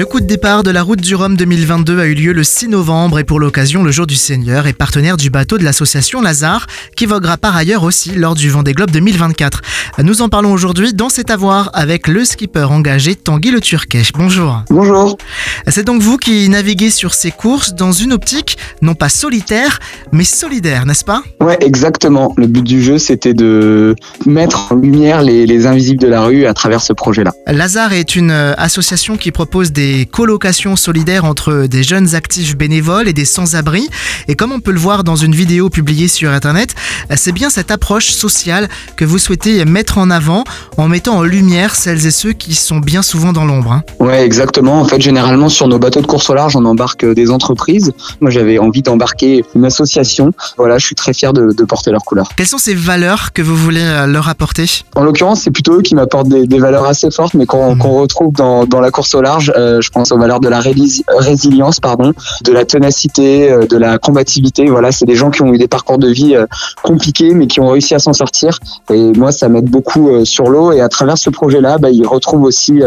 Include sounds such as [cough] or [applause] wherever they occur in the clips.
Le coup de départ de la route du Rhum 2022 a eu lieu le 6 novembre et pour l'occasion le jour du Seigneur est partenaire du bateau de l'association Lazare qui voguera par ailleurs aussi lors du Vendée Globe 2024. Nous en parlons aujourd'hui dans cet avoir avec le skipper engagé Tanguy Le Turquet. Bonjour. Bonjour. C'est donc vous qui naviguez sur ces courses dans une optique non pas solitaire mais solidaire, n'est-ce pas? Ouais, exactement. Le but du jeu c'était de mettre en lumière les, les invisibles de la rue à travers ce projet-là. Lazare est une euh, association qui propose des colocations solidaires entre des jeunes actifs bénévoles et des sans-abri. Et comme on peut le voir dans une vidéo publiée sur Internet, c'est bien cette approche sociale que vous souhaitez mettre en avant en mettant en lumière celles et ceux qui sont bien souvent dans l'ombre. hein. Ouais, exactement. En fait, généralement sur nos bateaux de course au large, on embarque euh, des entreprises. Moi, j'avais envie d'embarquer une association. Voilà, je suis très fier de, de porter leurs couleurs. Quelles sont ces valeurs que vous voulez euh, leur apporter? En l'occurrence, c'est plutôt eux qui m'apportent des, des valeurs assez fortes, mais qu'on qu'on retrouve dans, dans la course au large. Euh, je pense aux valeurs de la résilience, pardon, de la ténacité, euh, de la combativité. Voilà, c'est des gens qui ont eu des parcours de vie euh, compliqués, mais qui ont réussi à s'en sortir. Et moi, ça m'aide beaucoup euh, sur l'eau. Et à travers ce projet-là, bah, ils retrouvent aussi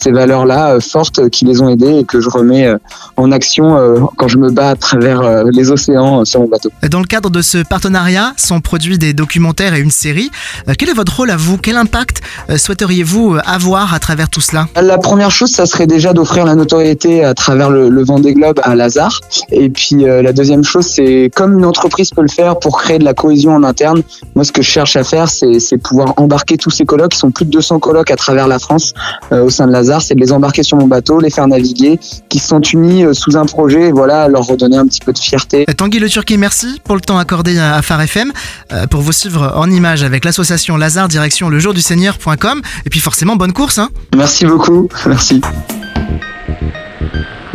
ces valeurs-là fortes qui les ont aidés et que je remets en action quand je me bats à travers les océans sur mon bateau. Dans le cadre de ce partenariat, sont produits des documentaires et une série. Quel est votre rôle à vous? Quel impact souhaiteriez-vous avoir à travers tout cela? La première chose, ça serait déjà d'offrir la notoriété à travers le, le Vendée Globe à Lazare. Et puis euh, la deuxième chose, c'est comme une entreprise peut le faire pour créer de la cohésion en interne. Moi, ce que je cherche à faire, c'est pouvoir embarquer tous ces colocs, qui sont plus de 200 colocs à travers la France euh, au sein de Lazare, c'est de les embarquer sur mon bateau, les faire naviguer, qui se sont unis euh, sous un projet, et voilà, leur redonner un petit peu de fierté. Tanguy Le Turquet, merci pour le temps accordé à Phare FM. Euh, Pour vous suivre en images avec l'association Lazare, direction lejourduseigneur.com. Et puis forcément, bonne course hein Merci beaucoup, [laughs] merci. Thank you.